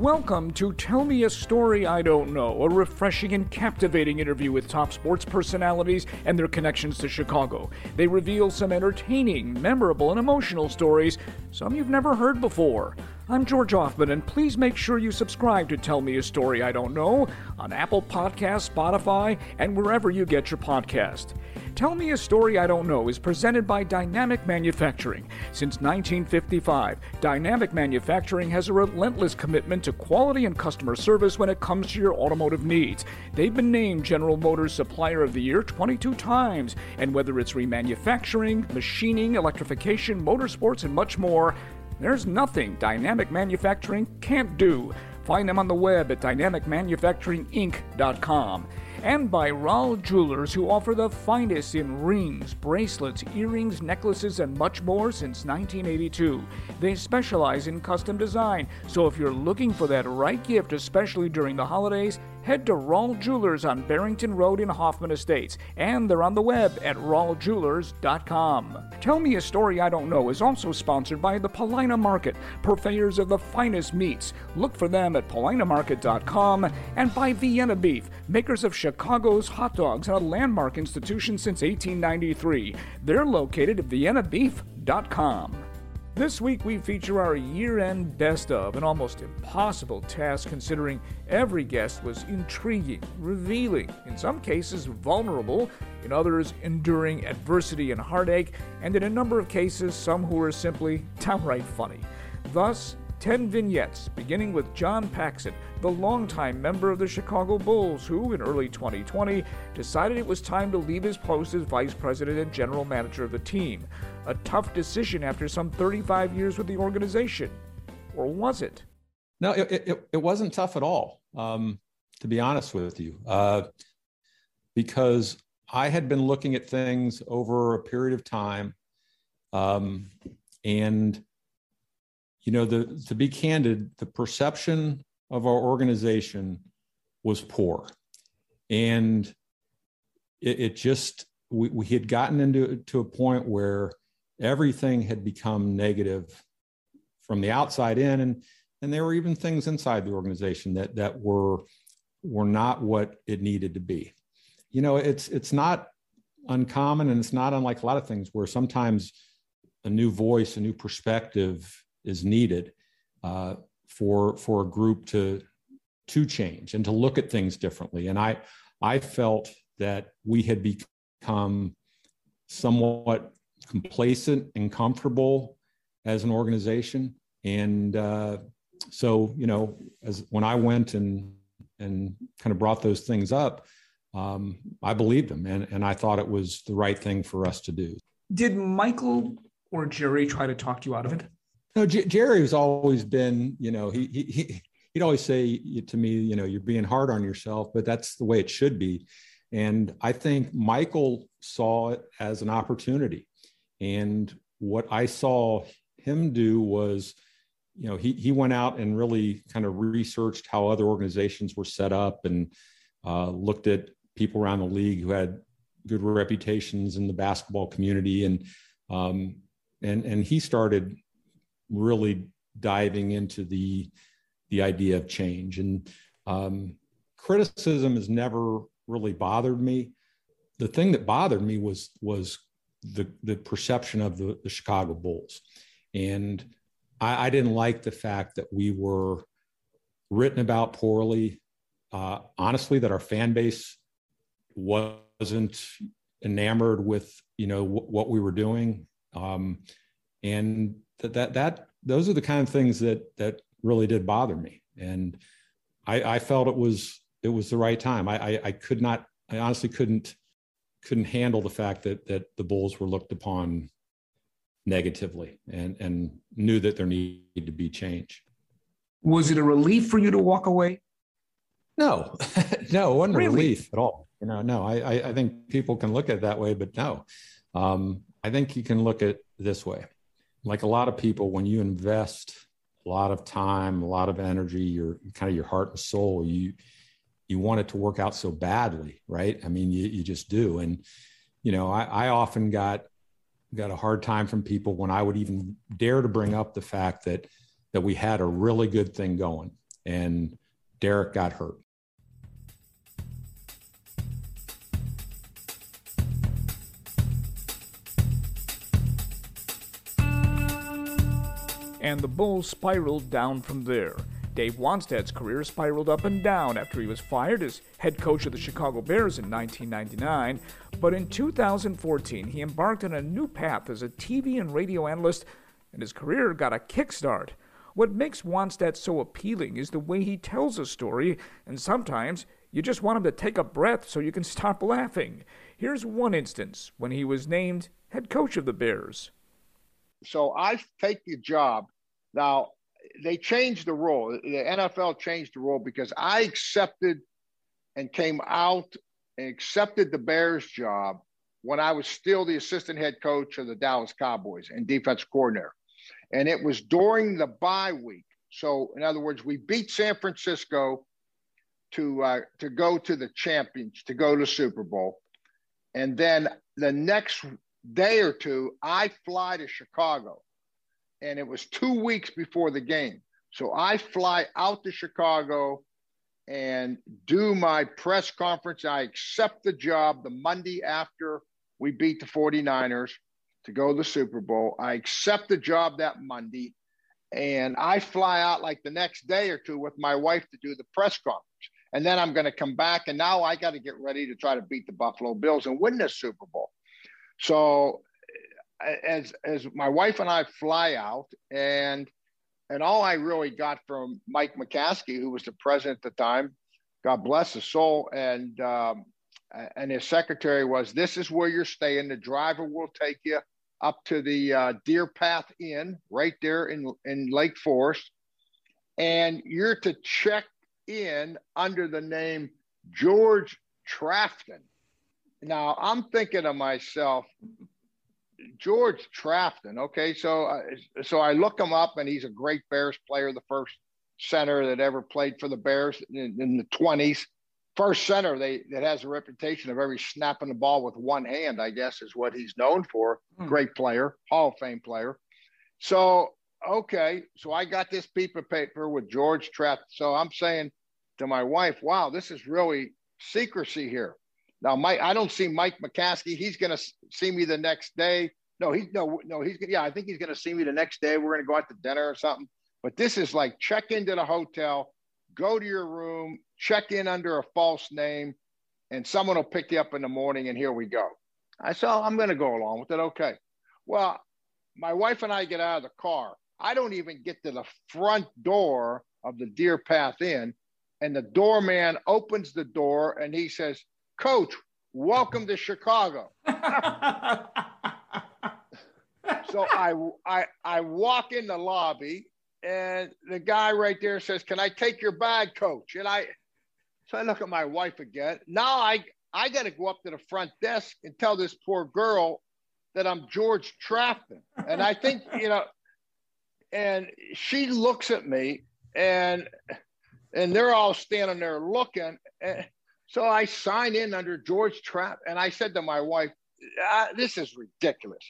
Welcome to Tell Me a Story I Don't Know, a refreshing and captivating interview with top sports personalities and their connections to Chicago. They reveal some entertaining, memorable, and emotional stories, some you've never heard before. I'm George Hoffman, and please make sure you subscribe to Tell Me a Story I Don't Know on Apple Podcasts, Spotify, and wherever you get your podcast. Tell Me a Story I Don't Know is presented by Dynamic Manufacturing. Since 1955, Dynamic Manufacturing has a relentless commitment to quality and customer service when it comes to your automotive needs. They've been named General Motors Supplier of the Year 22 times, and whether it's remanufacturing, machining, electrification, motorsports, and much more, there's nothing Dynamic Manufacturing can't do. Find them on the web at dynamicmanufacturinginc.com and by Rahl Jewelers, who offer the finest in rings, bracelets, earrings, necklaces, and much more since 1982. They specialize in custom design, so if you're looking for that right gift, especially during the holidays, head to Rahl Jewelers on Barrington Road in Hoffman Estates, and they're on the web at raljewelers.com. Tell Me a Story I Don't Know is also sponsored by the Paulina Market, purveyors of the finest meats. Look for them at paulinamarket.com and by Vienna Beef, makers of Chicago's hot dogs and a landmark institution since 1893. They're located at viennabeef.com. This week we feature our year end best of, an almost impossible task considering every guest was intriguing, revealing, in some cases vulnerable, in others enduring adversity and heartache, and in a number of cases some who were simply downright funny. Thus, 10 vignettes, beginning with John Paxson, the longtime member of the Chicago Bulls, who, in early 2020, decided it was time to leave his post as vice president and general manager of the team. A tough decision after some 35 years with the organization. Or was it? No, it, it, it wasn't tough at all, um, to be honest with you, uh, because I had been looking at things over a period of time. Um, and you know, the, to be candid, the perception of our organization was poor. And it, it just, we, we had gotten into to a point where everything had become negative from the outside in. And, and there were even things inside the organization that, that were, were not what it needed to be. You know, it's, it's not uncommon and it's not unlike a lot of things where sometimes a new voice, a new perspective is needed uh, for for a group to to change and to look at things differently. And I I felt that we had become somewhat complacent and comfortable as an organization. And uh, so, you know, as when I went and and kind of brought those things up, um, I believed them, and and I thought it was the right thing for us to do. Did Michael or Jerry try to talk you out of it? No, J- Jerry has always been, you know, he, he, he'd always say to me, you know, you're being hard on yourself, but that's the way it should be. And I think Michael saw it as an opportunity. And what I saw him do was, you know, he, he went out and really kind of researched how other organizations were set up and uh, looked at people around the league who had good reputations in the basketball community. And, um, and, and he started really diving into the the idea of change and um, criticism has never really bothered me the thing that bothered me was was the the perception of the, the chicago bulls. And I, I, didn't like the fact that we were written about poorly. Uh, honestly that our fan base wasn't enamored with you know w- what we were doing. Um, and that that that those are the kind of things that that really did bother me, and I, I felt it was it was the right time. I, I, I could not, I honestly couldn't couldn't handle the fact that that the Bulls were looked upon negatively and and knew that there needed to be change. Was it a relief for you to walk away? No, no, it wasn't really? a relief at all. You know, no, I, I think people can look at it that way, but no, um, I think you can look at it this way. Like a lot of people, when you invest a lot of time, a lot of energy, your kind of your heart and soul, you you want it to work out so badly, right? I mean, you you just do. And you know, I, I often got got a hard time from people when I would even dare to bring up the fact that that we had a really good thing going and Derek got hurt. And the Bulls spiraled down from there. Dave Wannstedt's career spiraled up and down after he was fired as head coach of the Chicago Bears in 1999. But in 2014, he embarked on a new path as a TV and radio analyst, and his career got a kickstart. What makes Wannstedt so appealing is the way he tells a story, and sometimes you just want him to take a breath so you can stop laughing. Here's one instance when he was named head coach of the Bears. So I take the job. Now, they changed the rule. The NFL changed the rule because I accepted and came out and accepted the Bears job when I was still the assistant head coach of the Dallas Cowboys and defense coordinator and it was during the bye week. So, in other words, we beat San Francisco to uh, to go to the champions, to go to Super Bowl, and then the next day or two, I fly to Chicago, and it was two weeks before the game. So I fly out to Chicago and do my press conference. I accept the job the Monday after we beat the 49ers to go to the Super Bowl. I accept the job that Monday and I fly out like the next day or two with my wife to do the press conference. And then I'm going to come back and now I got to get ready to try to beat the Buffalo Bills and win this Super Bowl. So as as my wife and I fly out and and all I really got from Mike McCaskey, who was the president at the time, God bless his soul, and um, and his secretary was, "This is where you're staying. The driver will take you up to the uh, Deer Path Inn right there in in Lake Forest, and you're to check in under the name George Trafton." Now I'm thinking to myself, George Trafton. Okay, so uh, so I look him up, and he's a great Bears player, the first center that ever played for the Bears in, in the 20s first center they that has a reputation of every snapping the ball with one hand, I guess, is what he's known for. Hmm. Great player, Hall of Fame player. So okay, so I got this piece of paper with George Trett. So I'm saying to my wife, "Wow, this is really secrecy here." Now, Mike, I don't see Mike McCaskey. He's going to see me the next day. No, he no no he's yeah. I think he's going to see me the next day. We're going to go out to dinner or something. But this is like check into the hotel, go to your room, check in under a false name, and someone will pick you up in the morning, and here we go. I said, I'm going to go along with it. Okay. Well, my wife and I get out of the car. I don't even get to the front door of the Deer Path Inn, and the doorman opens the door and he says, Coach, welcome to Chicago. so I, I, I walk in the lobby and the guy right there says, "Can I take your bag, coach?" And I, so I look at my wife again. Now I I got to go up to the front desk and tell this poor girl that I'm George Trafton. And I think, you know, and she looks at me and and they're all standing there looking. And so I sign in under George Trapp and I said to my wife, ah, this is ridiculous.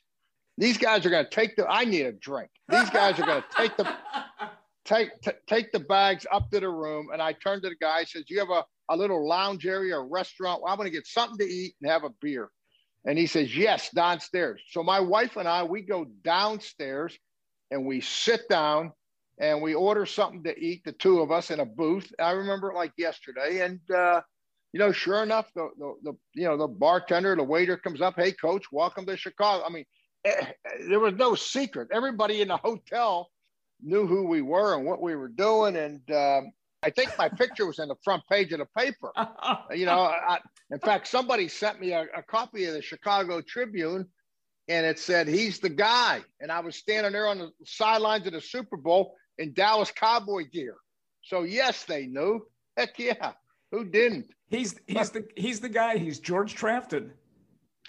These guys are going to take the I need a drink. These guys are going to take the take t- take the bags up to the room. And I turned to the guy. I says, "You have a, a little lounge area, a restaurant? Well, I'm going to get something to eat and have a beer." And he says, "Yes, downstairs." So my wife and I we go downstairs and we sit down and we order something to eat. The two of us in a booth. I remember it like yesterday. And uh, you know, sure enough, the, the, the you know the bartender, the waiter comes up. Hey, coach, welcome to Chicago. I mean, eh, there was no secret. Everybody in the hotel knew who we were and what we were doing. And um, I think my picture was in the front page of the paper. you know, I, in fact, somebody sent me a, a copy of the Chicago Tribune and it said, he's the guy. And I was standing there on the sidelines of the Super Bowl in Dallas Cowboy gear. So, yes, they knew. Heck yeah. Who didn't? He's he's the he's the guy. He's George Trafton.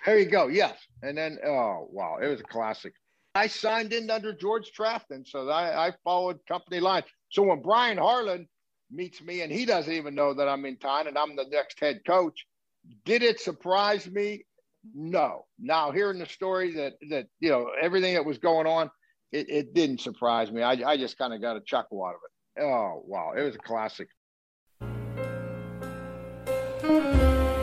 There you go. Yes. And then oh wow, it was a classic. I signed in under George Trafton, so I, I followed company line. So when Bryan Harlan meets me and he doesn't even know that I'm in town and I'm the next head coach, did it surprise me? No. Now hearing the story that that you know everything that was going on, it, it didn't surprise me. I, I just kind of got a chuckle out of it. Oh wow, it was a classic.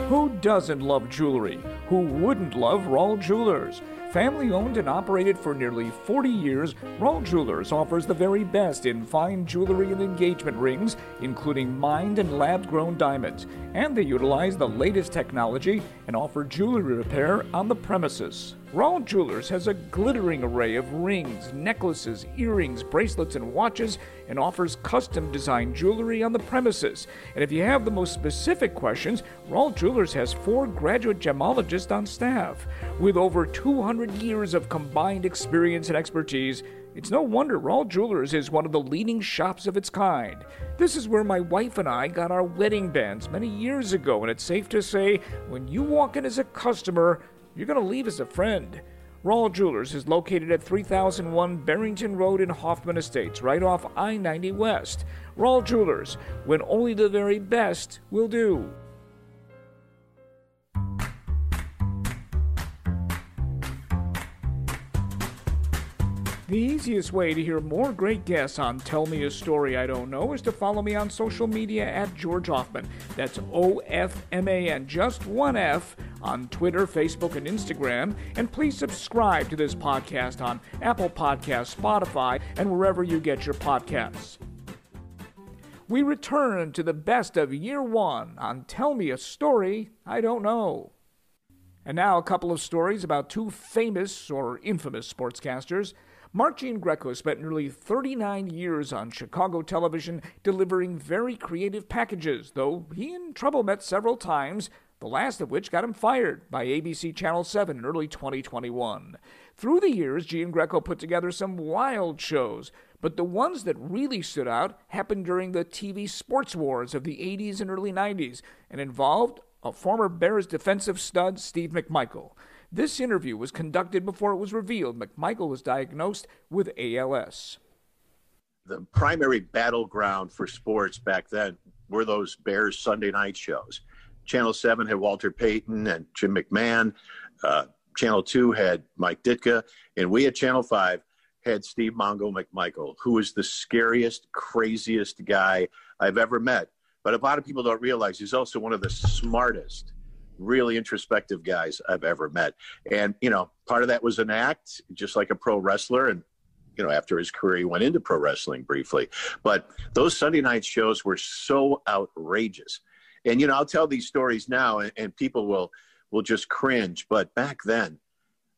Who doesn't love jewelry? Who wouldn't love Rawl Jewelers? Family owned and operated for nearly 40 years, Rawl Jewelers offers the very best in fine jewelry and engagement rings, including mined and lab grown diamonds. And they utilize the latest technology and offer jewelry repair on the premises. Rawl Jewelers has a glittering array of rings, necklaces, earrings, bracelets, and watches, and offers custom designed jewelry on the premises. And if you have the most specific questions, Rawl Jewelers has four graduate gemologists on staff. With over 200 years of combined experience and expertise, it's no wonder Rawl Jewelers is one of the leading shops of its kind. This is where my wife and I got our wedding bands many years ago, and it's safe to say when you walk in as a customer, you're going to leave as a friend. Rawl Jewelers is located at 3001 Barrington Road in Hoffman Estates, right off I 90 West. Rawl Jewelers, when only the very best will do. The easiest way to hear more great guests on Tell Me a Story I Don't Know is to follow me on social media at George Hoffman. That's O F M A N, just one F, on Twitter, Facebook, and Instagram. And please subscribe to this podcast on Apple Podcasts, Spotify, and wherever you get your podcasts. We return to the best of year one on Tell Me a Story I Don't Know. And now, a couple of stories about two famous or infamous sportscasters. Mark Giangreco spent nearly 39 years on Chicago television delivering very creative packages, though he and trouble met several times, the last of which got him fired by ABC Channel 7 in early 2021. Through the years, Giangreco put together some wild shows, but the ones that really stood out happened during the TV sports wars of the 80s and early 90s and involved a former Bears defensive stud, Steve McMichael. This interview was conducted before it was revealed McMichael was diagnosed with ALS. The primary battleground for sports back then were those Bears Sunday night shows. Channel 7 had Walter Payton and Jim McMahon. Uh, Channel 2 had Mike Ditka. And we at Channel 5 had Steve Mongo McMichael, who was the scariest, craziest guy I've ever met. But a lot of people don't realize he's also one of the smartest really introspective guys I've ever met. And, you know, part of that was an act, just like a pro wrestler. And, you know, after his career, he went into pro wrestling briefly. But those Sunday night shows were so outrageous. And, you know, I'll tell these stories now and, and people will, will just cringe. But back then,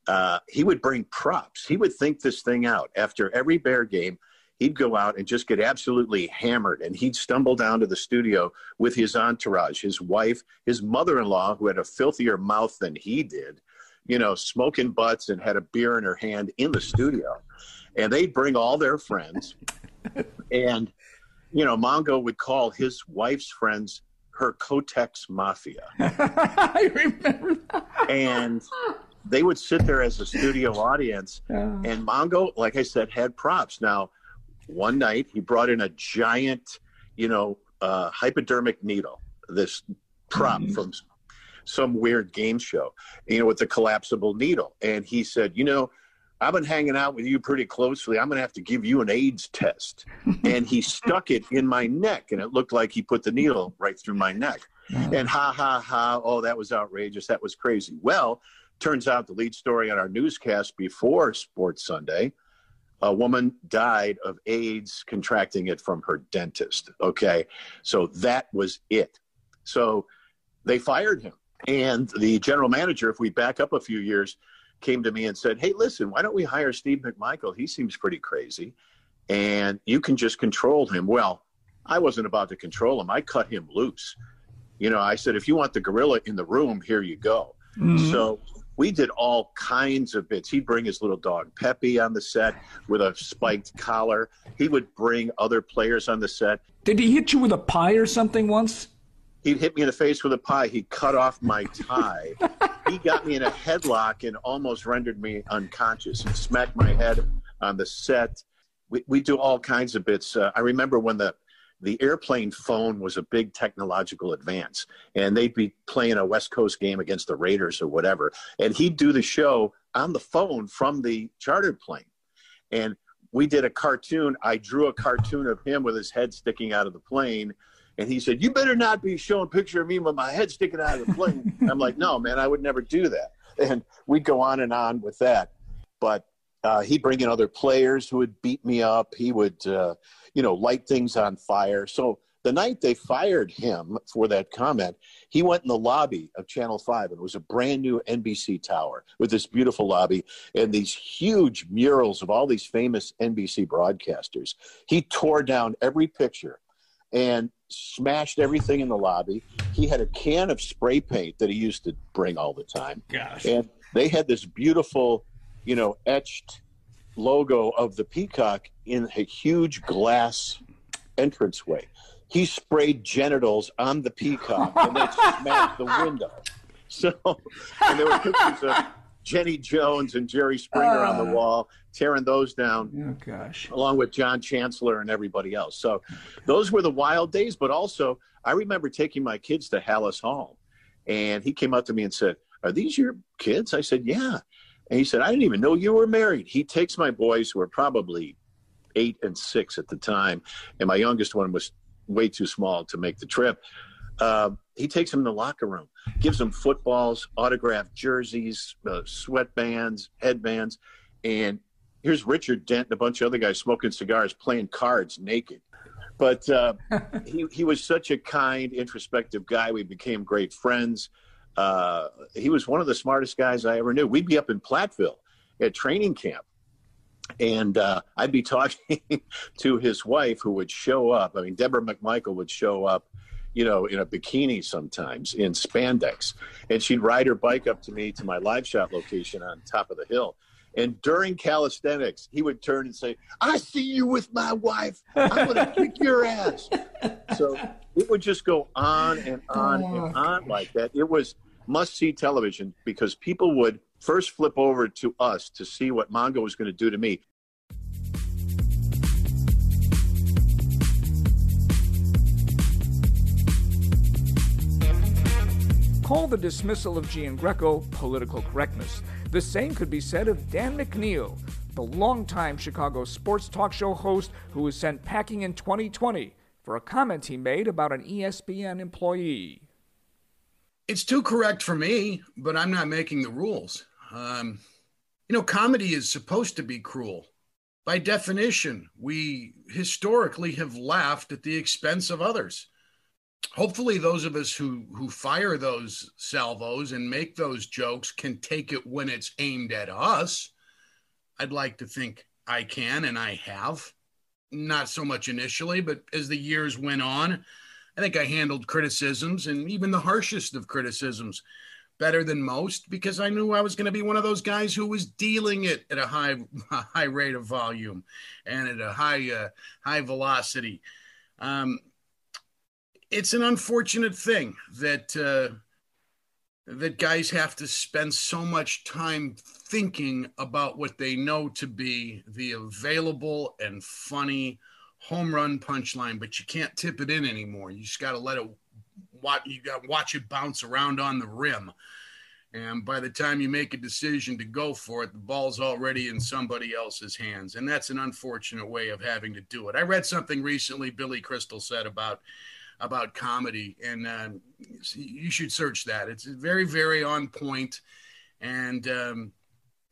uh, he would bring props. He would think this thing out after every Bear game he'd go out and just get absolutely hammered and he'd stumble down to the studio with his entourage his wife his mother-in-law who had a filthier mouth than he did you know smoking butts and had a beer in her hand in the studio. And they'd bring all their friends. And you know mongo would call his wife's friends her kotex mafia. I remember that. and they would sit there as a studio audience. And mongo like i said had props. Now one night he brought in a giant, you know, uh, hypodermic needle, this prop mm-hmm. from some weird game show, you know, with the collapsible needle. And he said, you know, I've been hanging out with you pretty closely. I'm going to have to give you an AIDS test. and he stuck it in my neck, and it looked like he put the needle right through my neck. And ha, ha, ha. Oh, that was outrageous. That was crazy. Well, turns out the lead story on our newscast before Sports Sunday a woman died of AIDS contracting it from her dentist. Okay. So that was it. So they fired him. And the general manager, if we back up a few years, came to me and said, Hey, listen, why don't we hire Steve McMichael? He seems pretty crazy. And you can just control him. Well, I wasn't about to control him. I cut him loose. You know, I said, if you want the gorilla in the room, here you go. Mm-hmm. So we did all kinds of bits. He'd bring his little dog Peppy on the set with a spiked collar. He would bring other players on the set. Did he hit you with a pie or something once? He'd hit me in the face with a pie. He cut off my tie. he got me in a headlock and almost rendered me unconscious. He smacked my head on the set. We, we do all kinds of bits. Uh, I remember when the the airplane phone was a big technological advance and they'd be playing a west coast game against the raiders or whatever and he'd do the show on the phone from the chartered plane. And we did a cartoon. I drew a cartoon of him with his head sticking out of the plane and he said you better not be showing picture of me with my head sticking out of the plane. I'm like no man i would never do that. And we'd go on and on with that. But uh, he'd bring in other players who would beat me up. He would, uh, you know, light things on fire. So the night they fired him for that comment, he went in the lobby of Channel 5, and it was a brand new NBC tower with this beautiful lobby and these huge murals of all these famous NBC broadcasters. He tore down every picture and smashed everything in the lobby. He had a can of spray paint that he used to bring all the time. Gosh. And they had this beautiful you know, etched logo of the peacock in a huge glass entranceway. He sprayed genitals on the peacock and then smashed the window. So, and there were pictures of Jenny Jones and Jerry Springer uh, on the ah. wall, tearing those down. Oh, gosh. Along with John Chancellor and everybody else. So, those were the wild days. But also, I remember taking my kids to Halas Hall, and he came up to me and said, Are these your kids? I said, Yeah. And he said, I didn't even know you were married. He takes my boys, who were probably eight and six at the time, and my youngest one was way too small to make the trip. Uh, he takes them in the locker room, gives them footballs, autographed jerseys, uh, sweatbands, headbands, and here's Richard Dent and a bunch of other guys smoking cigars, playing cards naked. But uh, he he was such a kind, introspective guy. We became great friends uh, he was one of the smartest guys I ever knew. We'd be up in Platteville at training camp, and uh, I'd be talking to his wife, who would show up. I mean, Debra McMichael would show up, you know, in a bikini sometimes in spandex, and she'd ride her bike up to me to my live shot location on top of the hill. And during calisthenics, he would turn and say, I see you with my wife. I'm going to kick your ass. So it would just go on and on oh, and on gosh. like that. It was must see television because people would first flip over to us to see what Mongo was going to do to me. Call the dismissal of Giangreco political correctness. The same could be said of Dan McNeil, the longtime Chicago sports talk show host who was sent packing in 2020 for a comment he made about an ESPN employee. It's too correct for me, but I'm not making the rules. Um, you know, comedy is supposed to be cruel. By definition, we historically have laughed at the expense of others. Hopefully, those of us who, who fire those salvos and make those jokes can take it when it's aimed at us. I'd like to think I can, and I have not so much initially, but as the years went on, I think I handled criticisms and even the harshest of criticisms better than most because I knew I was going to be one of those guys who was dealing it at a high a high rate of volume and at a high uh, high velocity. Um, it's an unfortunate thing that uh, that guys have to spend so much time thinking about what they know to be the available and funny home run punchline, but you can't tip it in anymore. You just got to let it watch. You got watch it bounce around on the rim. And by the time you make a decision to go for it, the ball's already in somebody else's hands. And that's an unfortunate way of having to do it. I read something recently Billy Crystal said about about comedy, and uh, you should search that. It's very, very on point, and um,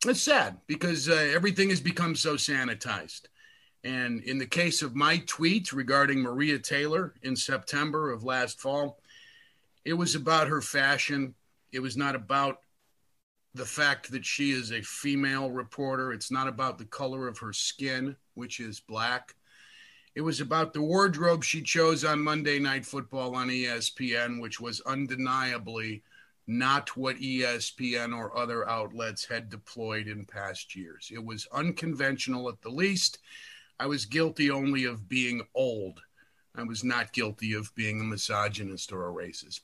it's sad because uh, everything has become so sanitized. And in the case of my tweet regarding Maria Taylor in September of last fall, it was about her fashion. It was not about the fact that she is a female reporter. It's not about the color of her skin, which is black. It was about the wardrobe she chose on Monday Night Football on ESPN, which was undeniably not what ESPN or other outlets had deployed in past years. It was unconventional at the least. I was guilty only of being old. I was not guilty of being a misogynist or a racist.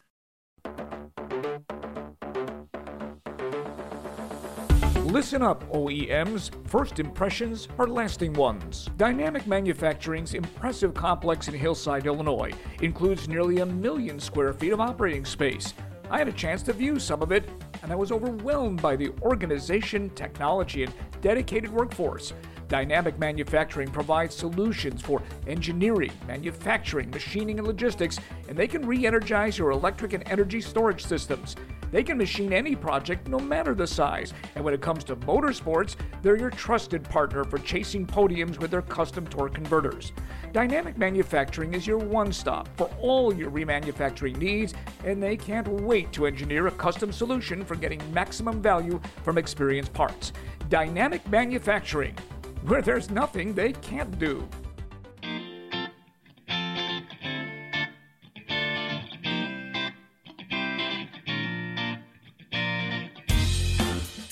Listen up, OEMs. First impressions are lasting ones. Dynamic Manufacturing's impressive complex in Hillside, Illinois includes nearly a million square feet of operating space. I had a chance to view some of it, and I was overwhelmed by the organization, technology, and dedicated workforce. Dynamic Manufacturing provides solutions for engineering, manufacturing, machining, and logistics, and they can re energize your electric and energy storage systems. They can machine any project, no matter the size. And when it comes to motorsports, they're your trusted partner for chasing podiums with their custom torque converters. Dynamic Manufacturing is your one stop for all your remanufacturing needs, and they can't wait to engineer a custom solution for getting maximum value from experienced parts. Dynamic Manufacturing where there's nothing they can't do.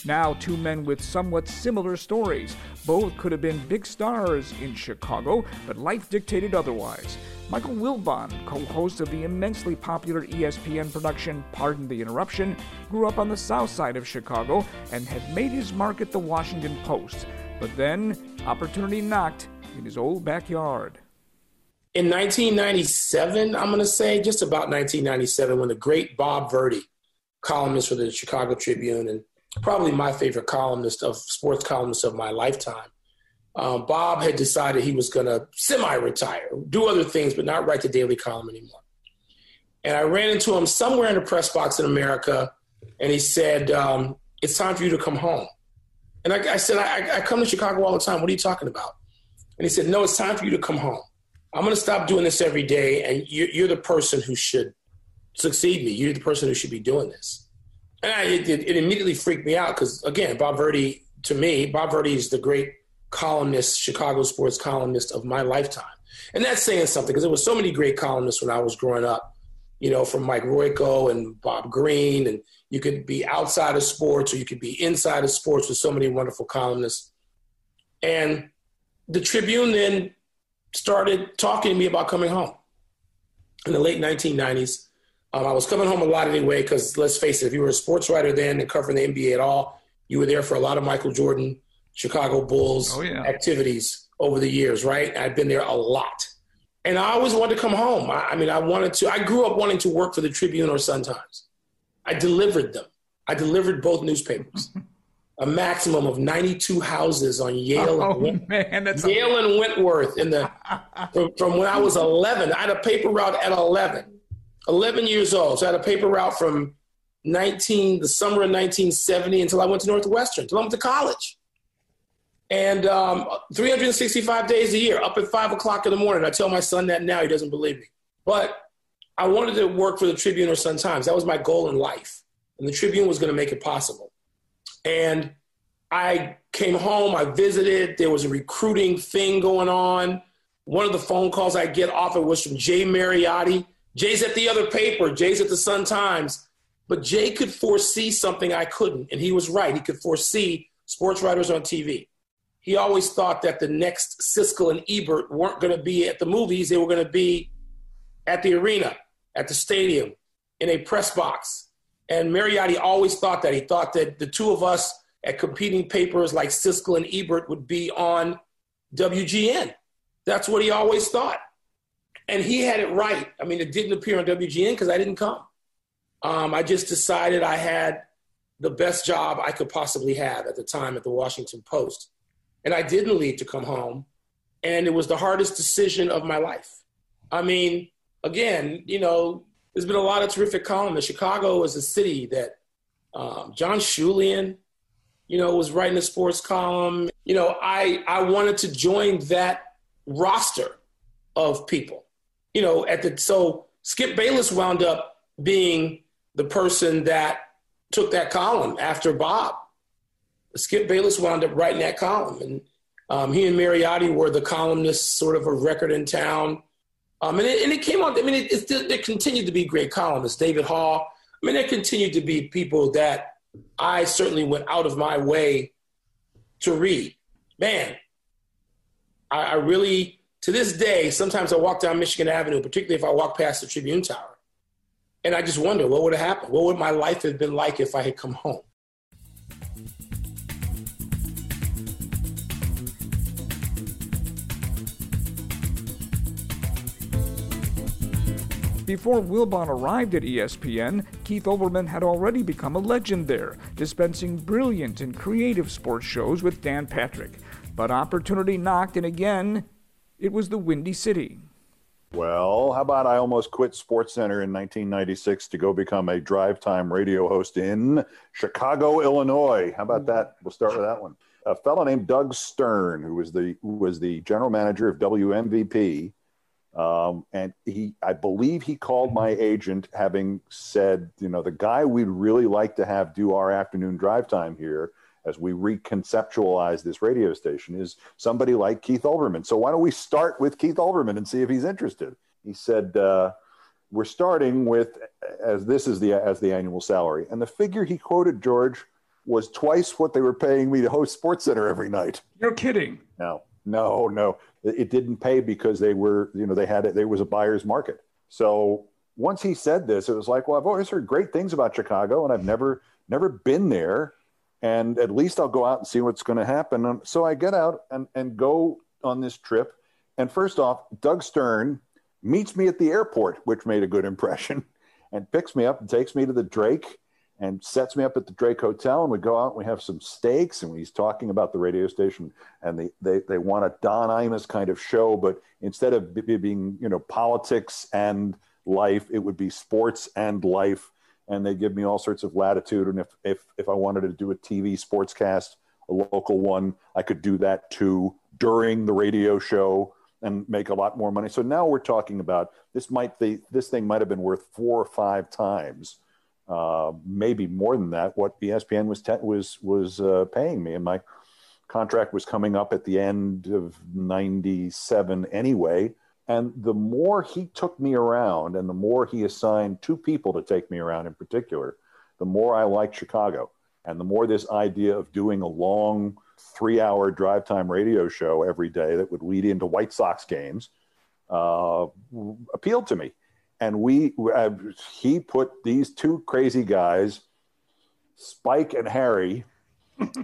Now, two men with somewhat similar stories. Both could have been big stars in Chicago, but life dictated otherwise. Michael Wilbon, co host of the immensely popular ESPN production Pardon the Interruption, grew up on the south side of Chicago and had made his mark at the Washington Post. But then, opportunity knocked in his old backyard. In 1997, I'm going to say, just about 1997, when the great Bob Verdi, columnist for the Chicago Tribune and probably my favorite columnist of sports columnist of my lifetime, um, Bob had decided he was going to semi-retire, do other things, but not write the daily column anymore. And I ran into him somewhere in a press box in America, and he said, um, "It's time for you to come home." And I, I said, I, I, come to Chicago all the time. What are you talking about? And he said, No, it's time for you to come home. I'm going to stop doing this every day, and you're, you're, the person who should succeed me. You're the person who should be doing this. And I, it, it, immediately freaked me out because, again, Bob Verdi, to me, Bob Verdi is the great columnist, Chicago sports columnist of my lifetime. And that's saying something because there were so many great columnists when I was growing up, you know, from Mike Royko and Bob Greene and you could be outside of sports or you could be inside of sports with so many wonderful columnists. And the Tribune then started talking to me about coming home in the late 1990s. Um, I was coming home a lot anyway, because let's face it, if you were a sports writer then and covering the NBA at all, you were there for a lot of Michael Jordan, Chicago Bulls oh, yeah. activities over the years, right? I've been there a lot. And I always wanted to come home. I, I mean, I wanted to, I grew up wanting to work for the Tribune or Sun Times. I delivered them. I delivered both newspapers. a maximum of 92 houses on Yale, oh, and, man, that's Yale and Wentworth in the from, from, when I was 11. I had a paper route at 11, 11 years old. So I had a paper route from 19 the summer of 1970 until I went to Northwestern, until I went to college. And um, 365 days a year, up at five o'clock in the morning. I tell my son that now; he doesn't believe me. But I wanted to work for the Tribune or Sun Times. That was my goal in life. And the Tribune was going to make it possible. And I came home, I visited, there was a recruiting thing going on. One of the phone calls I get often was from Jay Mariotti. Jay's at the other paper, Jay's at the Sun Times. But Jay could foresee something I couldn't. And he was right. He could foresee sports writers on TV. He always thought that the next Siskel and Ebert weren't going to be at the movies, they were going to be at the arena at the stadium in a press box. And Mariotti always thought that. He thought that the two of us at competing papers like Siskel and Ebert would be on WGN. That's what he always thought. And he had it right. I mean, it didn't appear on WGN because I didn't come. Um, I just decided I had the best job I could possibly have at the time at the Washington Post. And I didn't leave to come home. And it was the hardest decision of my life. I mean, again, you know, there's been a lot of terrific columnists. Chicago is a city that um, John Schulian, you know, was writing a sports column. You know, I I wanted to join that roster of people. You know, at the so Skip Bayless wound up being the person that took that column after Bob. Skip Bayless wound up writing that column, and Um, he and Mariotti were the columnists, sort of a record in town. Um, and, it, and it came on, I mean, it, it, continued to be great columnists. David Hall, I mean, there continued to be people that I certainly went out of my way to read. Man, I, I really, to this day, sometimes I walk down Michigan Avenue, particularly if I walk past the Tribune Tower, and I just wonder what would have happened? What would my life have been like if I had come home? Before Wilbon arrived at ESPN, Keith Olbermann had already become a legend there, dispensing brilliant and creative sports shows with Dan Patrick. But opportunity knocked, and again, it was the Windy City. Well, how about I almost quit SportsCenter in 1996 to go become a drive time radio host in Chicago, Illinois? How about that? We'll start with that one. A fellow named Doug Stern, who was the who was the general manager of WMVP, um, and he, I believe he called my agent having said, you know, the guy we'd really like to have do our afternoon drive time here as we reconceptualize this radio station is somebody like Keith Olbermann. So why don't we start with Keith Olbermann and see if he's interested? He said, uh, we're starting with as this is the as the annual salary, and the figure he quoted George was twice what they were paying me to host SportsCenter every night. You're kidding. No, no, no. It didn't pay because they were, you know, they had it. There was a buyer's market. So once he said this, it was like, well, I've always heard great things about Chicago, and I've never, never been there. And at least I'll go out and see what's going to happen. So I get out and, and go on this trip. And first off, Doug Stern meets me at the airport, which made a good impression, and picks me up and takes me to the Drake and sets me up at the Drake Hotel, and we go out and we have some steaks, and he's talking about the radio station, and they they, they want a Don Imus kind of show, but instead of being you know politics and life, it would be sports and life, and they give me all sorts of latitude, and if if if I wanted to do a TV sportscast, a local one, I could do that too during the radio show and make a lot more money. So now we're talking about this might be this thing might have been worth four or five times uh, maybe more than that, what ESPN was te- was was uh, paying me, and my contract was coming up at the end of '97 anyway. And the more he took me around, and the more he assigned two people to take me around in particular, the more I liked Chicago, and the more this idea of doing a long three-hour drive time radio show every day that would lead into White Sox games uh, appealed to me. And we uh, he put these two crazy guys, Spike and Harry,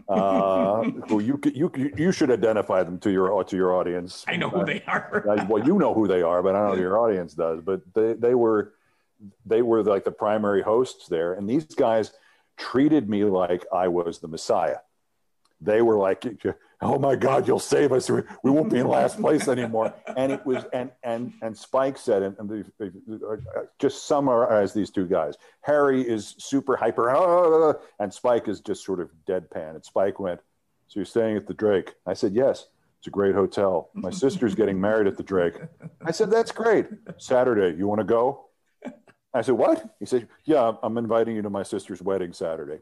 uh, who you you you should identify them to your to your audience. I know who they are. well, you know who they are, but I don't know your audience does. But they they were they were like the primary hosts there, and these guys treated me like I was the Messiah. They were like, oh my God, you'll save us. We, won't be in last place anymore. And it was, and and and Spike said, and, and the, uh, just summarize these two guys. Harry is super hyper, and Spike is just sort of deadpan. And Spike went, so you're staying at the Drake? I said, yes. It's a great hotel. My sister's getting married at the Drake. I said, that's great. Saturday, you want to go? I said, what? He said, yeah, I'm inviting you to my sister's wedding Saturday.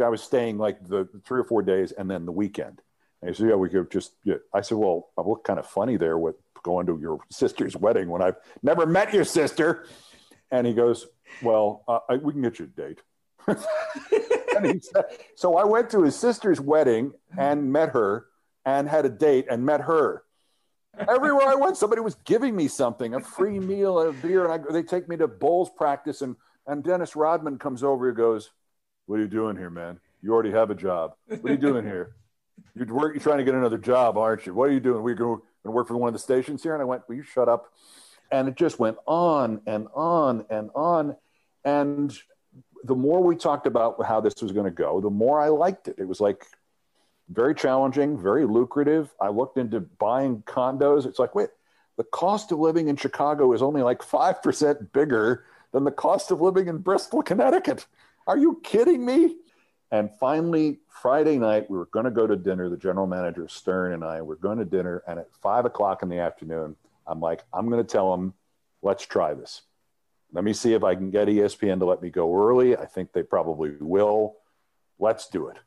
I was staying like the three or four days and then the weekend. And he said, "Yeah, we could just." Yeah. I said, "Well, I look kind of funny there with going to your sister's wedding when I've never met your sister." And he goes, "Well, uh, I, we can get you a date." said, so I went to his sister's wedding and met her, and had a date and met her. Everywhere I went, somebody was giving me something, a free meal, a beer, and I, they take me to Bulls practice. And and Dennis Rodman comes over and goes, "What are you doing here, man? You already have a job. What are you doing here?" You're, you're trying to get another job, aren't you? What are you doing? We're going to work for one of the stations here. And I went, Will you shut up? And it just went on and on and on. And the more we talked about how this was going to go, the more I liked it. It was like very challenging, very lucrative. I looked into buying condos. It's like, wait, the cost of living in Chicago is only like 5% bigger than the cost of living in Bristol, Connecticut. Are you kidding me? And finally, Friday night, we were going to go to dinner. The general manager, Stern, and I were going to dinner. And at five o'clock in the afternoon, I'm like, I'm going to tell them, let's try this. Let me see if I can get ESPN to let me go early. I think they probably will. Let's do it.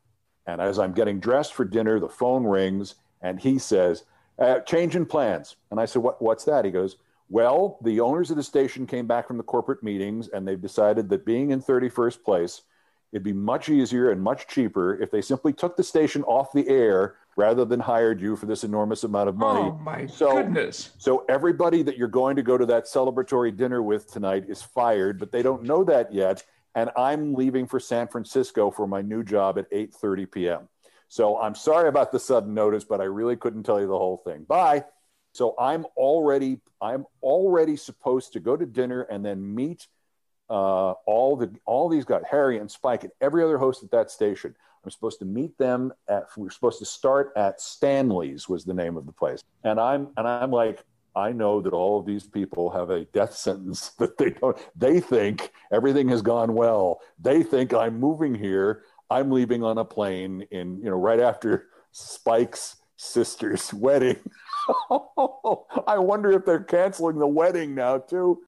And as I'm getting dressed for dinner, the phone rings, and he says, uh, "Change in plans." And I said, "What? What's that?" He goes, "Well, the owners of the station came back from the corporate meetings, and they've decided that being in 31st place." It'd be much easier and much cheaper if they simply took the station off the air rather than hired you for this enormous amount of oh money. Oh my so, goodness. So everybody that you're going to go to that celebratory dinner with tonight is fired, but they don't know that yet. And I'm leaving for San Francisco for my new job at 8:30 p.m. So I'm sorry about the sudden notice, but I really couldn't tell you the whole thing. Bye. So I'm already I'm already supposed to go to dinner and then meet uh, all the all these guys, Harry and Spike and every other host at that station. I'm supposed to meet them at. We are supposed to start at Stanley's was the name of the place, and I'm and I'm like, I know that all of these people have a death sentence that they don't. They think everything has gone well. They think I'm moving here. I'm leaving on a plane in you know right after Spike's sister's wedding. I wonder if they're canceling the wedding now too.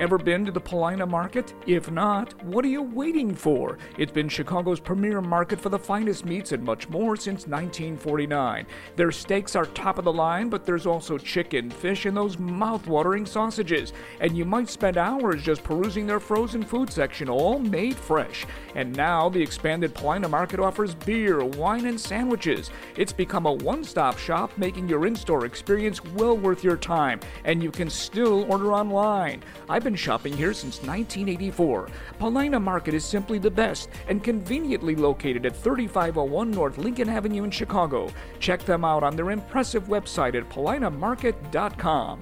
Ever been to the Paulina Market? If not, what are you waiting for? It's been Chicago's premier market for the finest meats and much more since 1949. Their steaks are top of the line, but there's also chicken, fish, and those mouth-watering sausages. And you might spend hours just perusing their frozen food section, all made fresh. And now the expanded Paulina Market offers beer, wine, and sandwiches. It's become a one-stop shop, making your in-store experience well worth your time. And you can still order online. I've been been shopping here since 1984. Paulina Market is simply the best and conveniently located at 3501 North Lincoln Avenue in Chicago. Check them out on their impressive website at paulinamarket.com.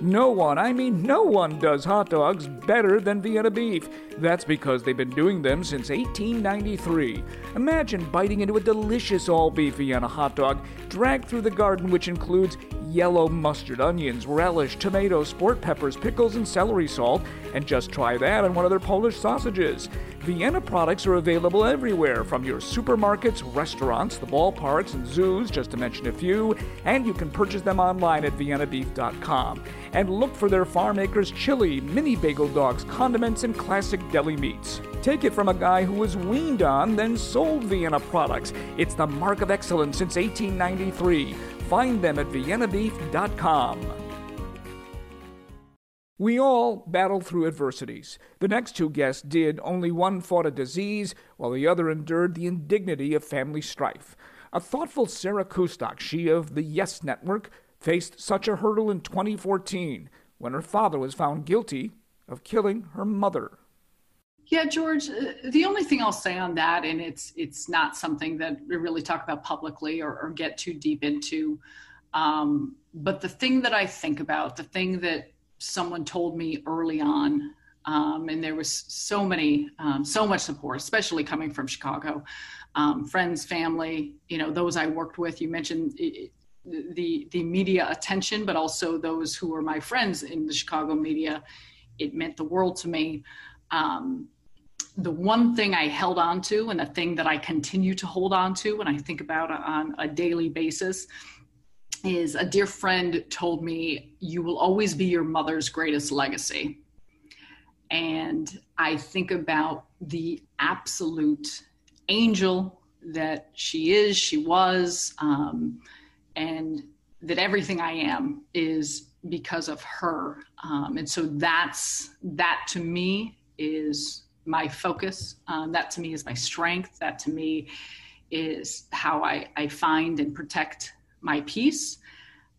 No one, I mean no one, does hot dogs better than Vienna beef. That's because they've been doing them since 1893. Imagine biting into a delicious all beef Vienna hot dog, dragged through the garden, which includes yellow mustard, onions, relish, tomatoes, sport peppers, pickles, and celery salt, and just try that on one of their Polish sausages. Vienna products are available everywhere, from your supermarkets, restaurants, the ballparks, and zoos, just to mention a few, and you can purchase them online at viennabeef.com. And look for their farm acres chili, mini bagel dogs, condiments, and classic deli meats. Take it from a guy who was weaned on, then sold Vienna products. It's the mark of excellence since 1893. Find them at viennabeef.com. We all battle through adversities. The next two guests did. Only one fought a disease, while the other endured the indignity of family strife. A thoughtful Sarah Kustok, she of the Yes Network, faced such a hurdle in 2014 when her father was found guilty of killing her mother. Yeah, George. Uh, the only thing I'll say on that, and it's it's not something that we really talk about publicly or, or get too deep into, um, but the thing that I think about, the thing that someone told me early on, um, and there was so many, um, so much support, especially coming from Chicago, um, friends, family, you know, those I worked with. You mentioned it, the the media attention, but also those who were my friends in the Chicago media. It meant the world to me. Um, the one thing I held on to and the thing that I continue to hold on to when I think about it on a daily basis is a dear friend told me, You will always be your mother's greatest legacy. And I think about the absolute angel that she is, she was, um, and that everything I am is because of her. Um, and so that's that to me is my focus. Um, that to me is my strength. That to me is how I, I find and protect my peace.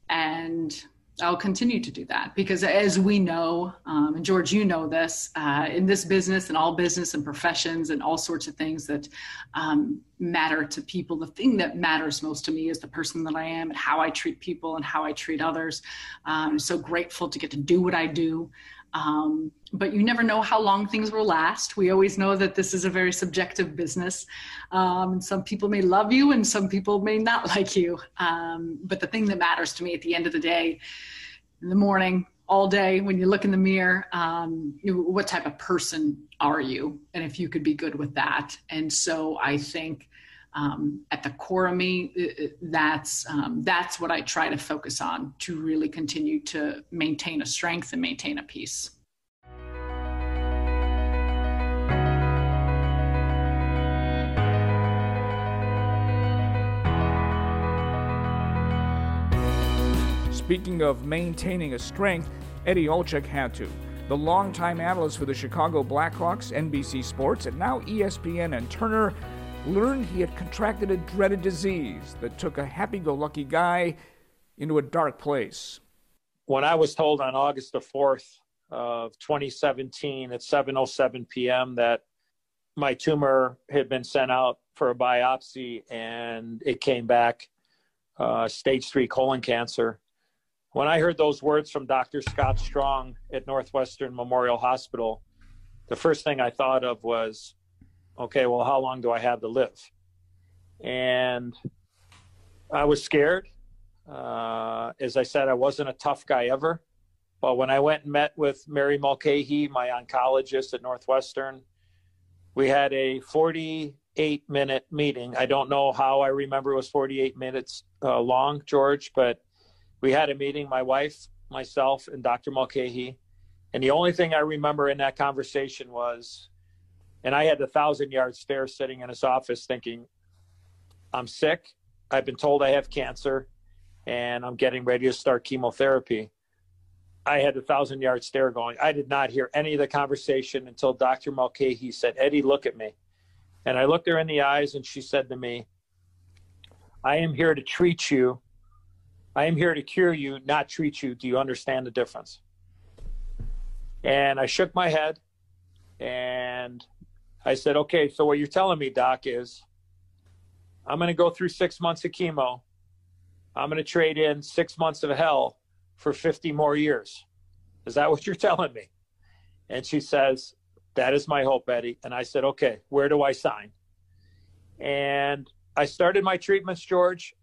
And I'll continue to do that because, as we know, um, and George, you know this, uh, in this business and all business and professions and all sorts of things that um, matter to people, the thing that matters most to me is the person that I am and how I treat people and how I treat others. Um, I'm so grateful to get to do what I do. Um, but you never know how long things will last. We always know that this is a very subjective business. Um, some people may love you and some people may not like you. Um, but the thing that matters to me at the end of the day, in the morning, all day, when you look in the mirror, um, you, what type of person are you? And if you could be good with that. And so I think um, at the core of me, uh, uh, that's um, that's what I try to focus on to really continue to maintain a strength and maintain a peace. Speaking of maintaining a strength, Eddie Olczyk had to. The longtime analyst for the Chicago Blackhawks, NBC Sports, and now ESPN and Turner learned he had contracted a dreaded disease that took a happy go lucky guy into a dark place. When I was told on August the 4th of 2017 at 7:07 p.m. that my tumor had been sent out for a biopsy and it came back uh, stage three colon cancer. When I heard those words from Dr. Scott Strong at Northwestern Memorial Hospital, the first thing I thought of was, okay, well, how long do I have to live? And I was scared. Uh, as I said, I wasn't a tough guy ever. But when I went and met with Mary Mulcahy, my oncologist at Northwestern, we had a 48 minute meeting. I don't know how I remember it was 48 minutes uh, long, George, but we had a meeting, my wife, myself, and Dr. Mulcahy. And the only thing I remember in that conversation was, and I had the thousand yard stare sitting in his office thinking, I'm sick. I've been told I have cancer and I'm getting ready to start chemotherapy. I had a thousand yard stare going. I did not hear any of the conversation until Dr. Mulcahy said, Eddie, look at me. And I looked her in the eyes and she said to me, I am here to treat you. I am here to cure you, not treat you. Do you understand the difference? And I shook my head and I said, okay, so what you're telling me, Doc, is I'm going to go through six months of chemo. I'm going to trade in six months of hell for 50 more years. Is that what you're telling me? And she says, That is my hope, Eddie. And I said, Okay, where do I sign? And I started my treatments, George,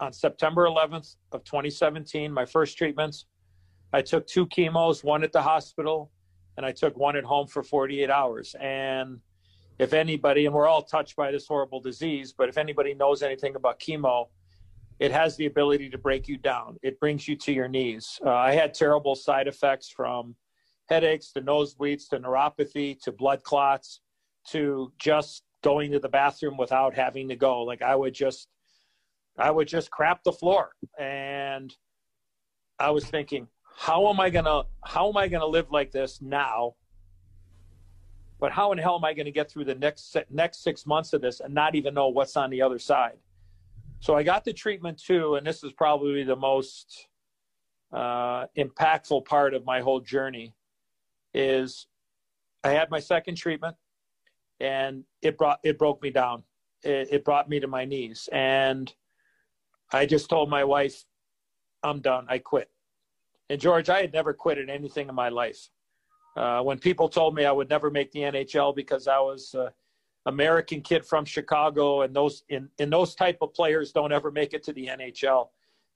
on September 11th of 2017, my first treatments. I took two chemos, one at the hospital, and I took one at home for 48 hours. And if anybody, and we're all touched by this horrible disease, but if anybody knows anything about chemo, it has the ability to break you down. It brings you to your knees. Uh, I had terrible side effects from headaches to nosebleeds to neuropathy to blood clots to just going to the bathroom without having to go. Like I would just, I would just crap the floor. And I was thinking, how am I gonna, how am I gonna live like this now? But how in hell am I going to get through the next next six months of this and not even know what's on the other side? So I got the treatment too, and this is probably the most uh, impactful part of my whole journey. Is I had my second treatment, and it brought it broke me down. It, it brought me to my knees, and I just told my wife, "I'm done. I quit." And George, I had never quit at anything in my life. Uh, when people told me I would never make the NHL because I was uh, American kid from Chicago, and those in, and those type of players don't ever make it to the NHL.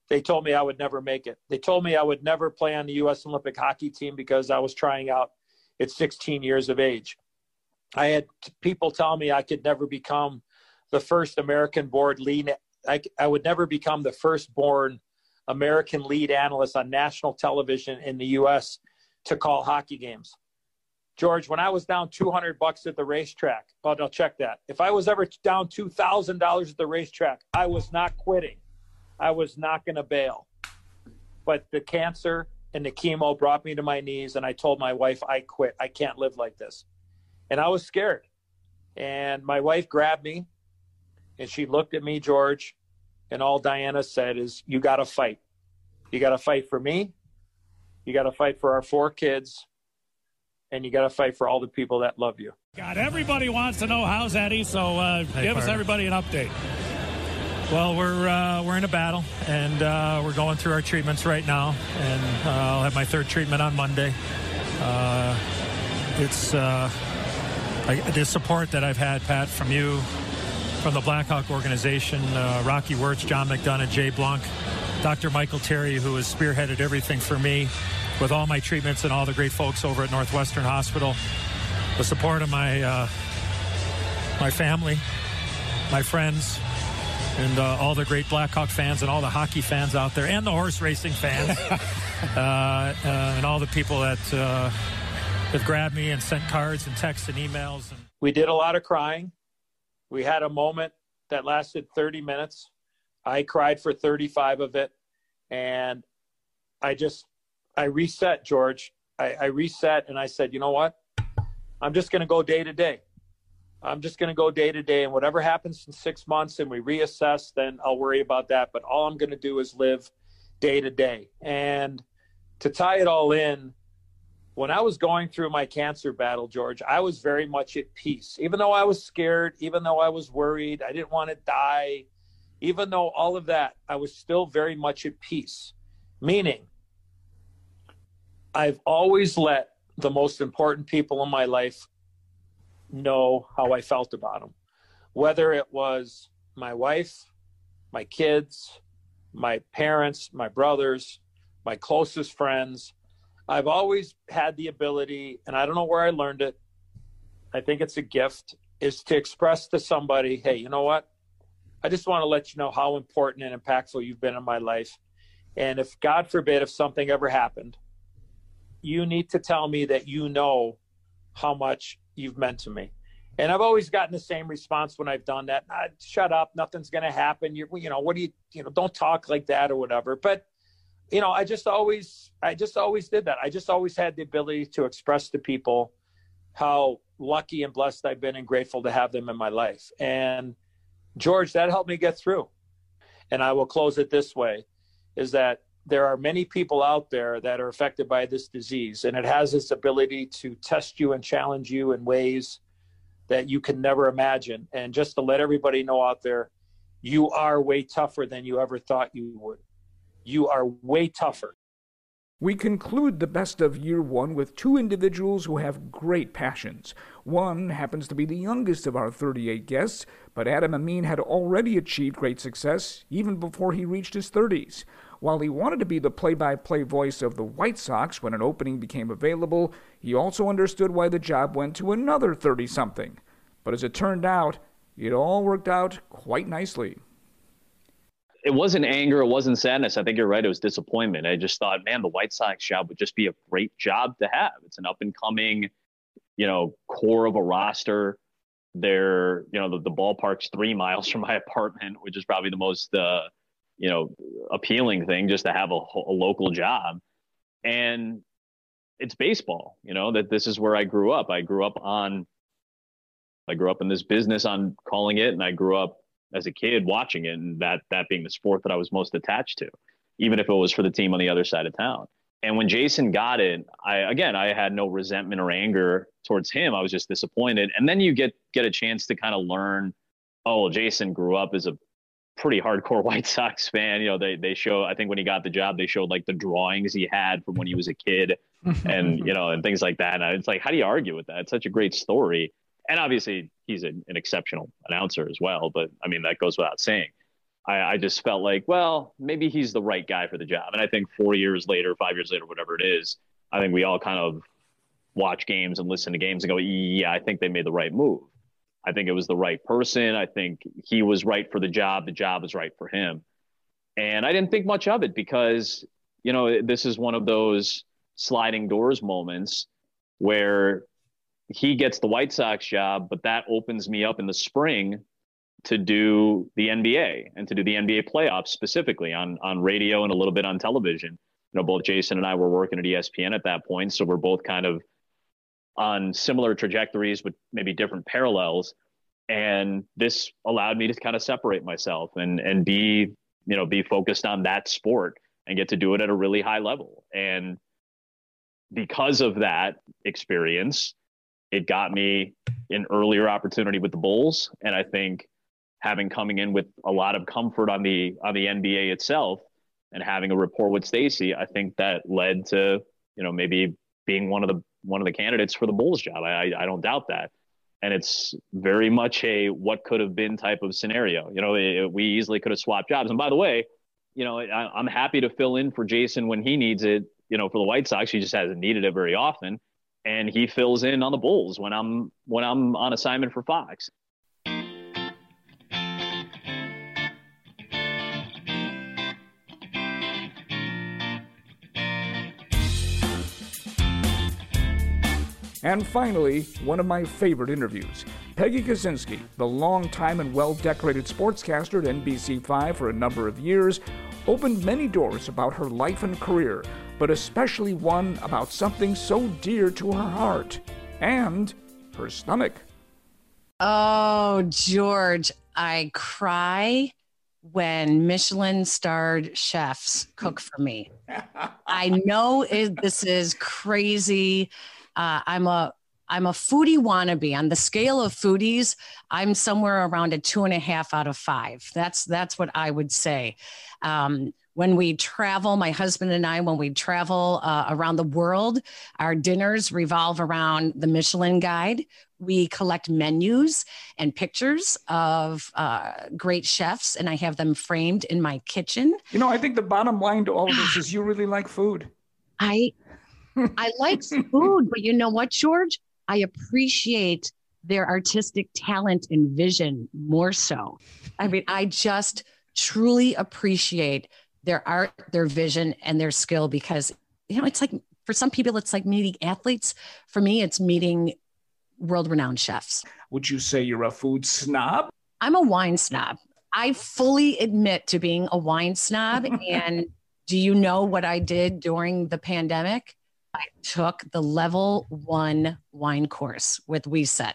They told me I would never make it. They told me I would never play on the U.S. Olympic hockey team because I was trying out at 16 years of age. I had people tell me I could never become the first American board lead. I, I would never become the first born American lead analyst on national television in the U.S. to call hockey games. George, when I was down 200 bucks at the racetrack, well, I'll check that. If I was ever down $2,000 at the racetrack, I was not quitting. I was not going to bail. But the cancer and the chemo brought me to my knees, and I told my wife, I quit. I can't live like this. And I was scared. And my wife grabbed me, and she looked at me, George, and all Diana said is, You got to fight. You got to fight for me. You got to fight for our four kids and you got to fight for all the people that love you. God, everybody wants to know how's Eddie, so uh, hey, give us everybody an update. Well, we're uh, we're in a battle, and uh, we're going through our treatments right now, and uh, I'll have my third treatment on Monday. Uh, it's uh, I, the support that I've had, Pat, from you, from the Blackhawk organization, Rocky Wirtz, John McDonough, Jay Blunk, Dr. Michael Terry, who has spearheaded everything for me with all my treatments and all the great folks over at Northwestern Hospital, the support of my uh, my family, my friends, and uh, all the great Blackhawk fans and all the hockey fans out there, and the horse racing fans, uh, uh, and all the people that uh, have grabbed me and sent cards and texts and emails. And- we did a lot of crying. We had a moment that lasted 30 minutes. I cried for 35 of it. And I just I reset, George. I, I reset and I said, you know what? I'm just going to go day to day. I'm just going to go day to day, and whatever happens in six months, and we reassess, then I'll worry about that. But all I'm going to do is live day to day. And to tie it all in, when I was going through my cancer battle, George, I was very much at peace. Even though I was scared, even though I was worried, I didn't want to die, even though all of that, I was still very much at peace. Meaning, I've always let the most important people in my life know how I felt about them, whether it was my wife, my kids, my parents, my brothers, my closest friends. I've always had the ability, and I don't know where I learned it. I think it's a gift, is to express to somebody, hey, you know what? I just want to let you know how important and impactful you've been in my life. And if God forbid, if something ever happened, you need to tell me that you know how much you've meant to me. And I've always gotten the same response when I've done that. Ah, shut up, nothing's going to happen. You, you know, what do you, you know, don't talk like that or whatever. But, you know, I just always, I just always did that. I just always had the ability to express to people how lucky and blessed I've been and grateful to have them in my life. And George, that helped me get through. And I will close it this way is that there are many people out there that are affected by this disease, and it has its ability to test you and challenge you in ways that you can never imagine. And just to let everybody know out there, you are way tougher than you ever thought you would. You are way tougher. We conclude the best of year one with two individuals who have great passions. One happens to be the youngest of our 38 guests, but Adam Amin had already achieved great success even before he reached his 30s. While he wanted to be the play by play voice of the White Sox when an opening became available, he also understood why the job went to another 30 something. But as it turned out, it all worked out quite nicely. It wasn't anger, it wasn't sadness. I think you're right. It was disappointment. I just thought, man, the White Sox job would just be a great job to have. It's an up and coming, you know, core of a roster. They're, you know, the, the ballpark's three miles from my apartment, which is probably the most, uh, you know, appealing thing just to have a, a local job. And it's baseball, you know, that this is where I grew up. I grew up on, I grew up in this business on calling it, and I grew up as a kid watching it, and that that being the sport that I was most attached to, even if it was for the team on the other side of town. And when Jason got it, I again I had no resentment or anger towards him. I was just disappointed. And then you get get a chance to kind of learn, oh, Jason grew up as a pretty hardcore White Sox fan. You know, they they show I think when he got the job, they showed like the drawings he had from when he was a kid, and you know, and things like that. And it's like, how do you argue with that? It's such a great story. And obviously, he's an, an exceptional announcer as well. But I mean, that goes without saying. I, I just felt like, well, maybe he's the right guy for the job. And I think four years later, five years later, whatever it is, I think we all kind of watch games and listen to games and go, yeah, I think they made the right move. I think it was the right person. I think he was right for the job. The job was right for him. And I didn't think much of it because, you know, this is one of those sliding doors moments where he gets the White Sox job, but that opens me up in the spring to do the NBA and to do the NBA playoffs specifically on on radio and a little bit on television. You know, both Jason and I were working at ESPN at that point, so we're both kind of on similar trajectories with maybe different parallels and this allowed me to kind of separate myself and and be you know be focused on that sport and get to do it at a really high level and because of that experience it got me an earlier opportunity with the bulls and i think having coming in with a lot of comfort on the on the nba itself and having a rapport with Stacey i think that led to you know maybe being one of the one of the candidates for the Bulls job. I, I don't doubt that. And it's very much a what could have been type of scenario. You know, it, we easily could have swapped jobs. And by the way, you know, I, I'm happy to fill in for Jason when he needs it. You know, for the White Sox, he just hasn't needed it very often, and he fills in on the Bulls when I'm when I'm on assignment for Fox. And finally, one of my favorite interviews. Peggy Kusinski, the long-time and well decorated sportscaster at NBC5 for a number of years, opened many doors about her life and career, but especially one about something so dear to her heart and her stomach. Oh, George, I cry when Michelin starred chefs cook for me. I know it, this is crazy. Uh, I'm a I'm a foodie wannabe. On the scale of foodies, I'm somewhere around a two and a half out of five. That's that's what I would say. Um, when we travel, my husband and I, when we travel uh, around the world, our dinners revolve around the Michelin Guide. We collect menus and pictures of uh, great chefs, and I have them framed in my kitchen. You know, I think the bottom line to all of this is you really like food. I I like food, but you know what, George? I appreciate their artistic talent and vision more so. I mean, I just truly appreciate their art, their vision, and their skill because, you know, it's like for some people, it's like meeting athletes. For me, it's meeting world renowned chefs. Would you say you're a food snob? I'm a wine snob. I fully admit to being a wine snob. and do you know what I did during the pandemic? I took the level one wine course with WSET.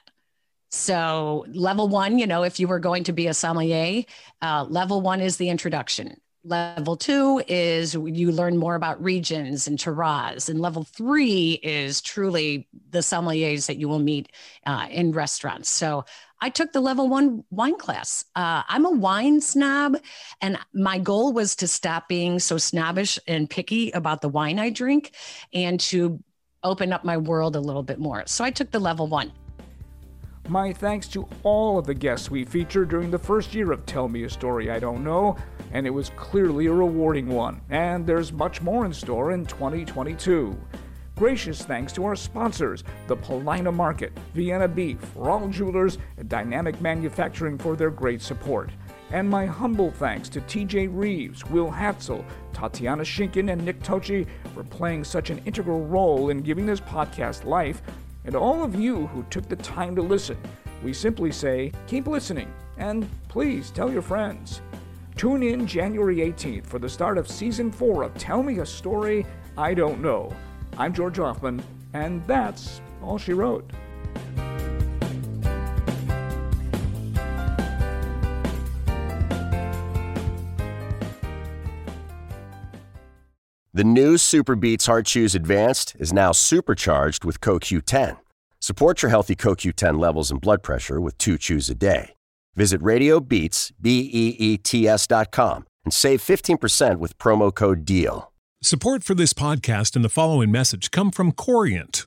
So, level one, you know, if you were going to be a sommelier, uh, level one is the introduction. Level two is you learn more about regions and terroirs. And level three is truly the sommeliers that you will meet uh, in restaurants. So I took the level one wine class. Uh, I'm a wine snob, and my goal was to stop being so snobbish and picky about the wine I drink and to open up my world a little bit more. So I took the level one. My thanks to all of the guests we featured during the first year of Tell Me a Story I Don't Know, and it was clearly a rewarding one, and there's much more in store in 2022. Gracious thanks to our sponsors, the Paulina Market, Vienna Beef, Rawl Jewelers, and Dynamic Manufacturing for their great support. And my humble thanks to TJ Reeves, Will Hatzel, Tatiana Shinkin, and Nick Tochi for playing such an integral role in giving this podcast life and all of you who took the time to listen. We simply say, keep listening, and please tell your friends. Tune in January 18th for the start of season 4 of Tell Me a Story I Don't Know. I'm George Hoffman, and that's all she wrote. The new SuperBeets Heart Chews Advanced is now supercharged with CoQ10. Support your healthy CoQ10 levels and blood pressure with two chews a day. Visit RadioBeets, B-E-E-T-S dot com and save 15% with promo code DEAL. Support for this podcast and the following message come from Corient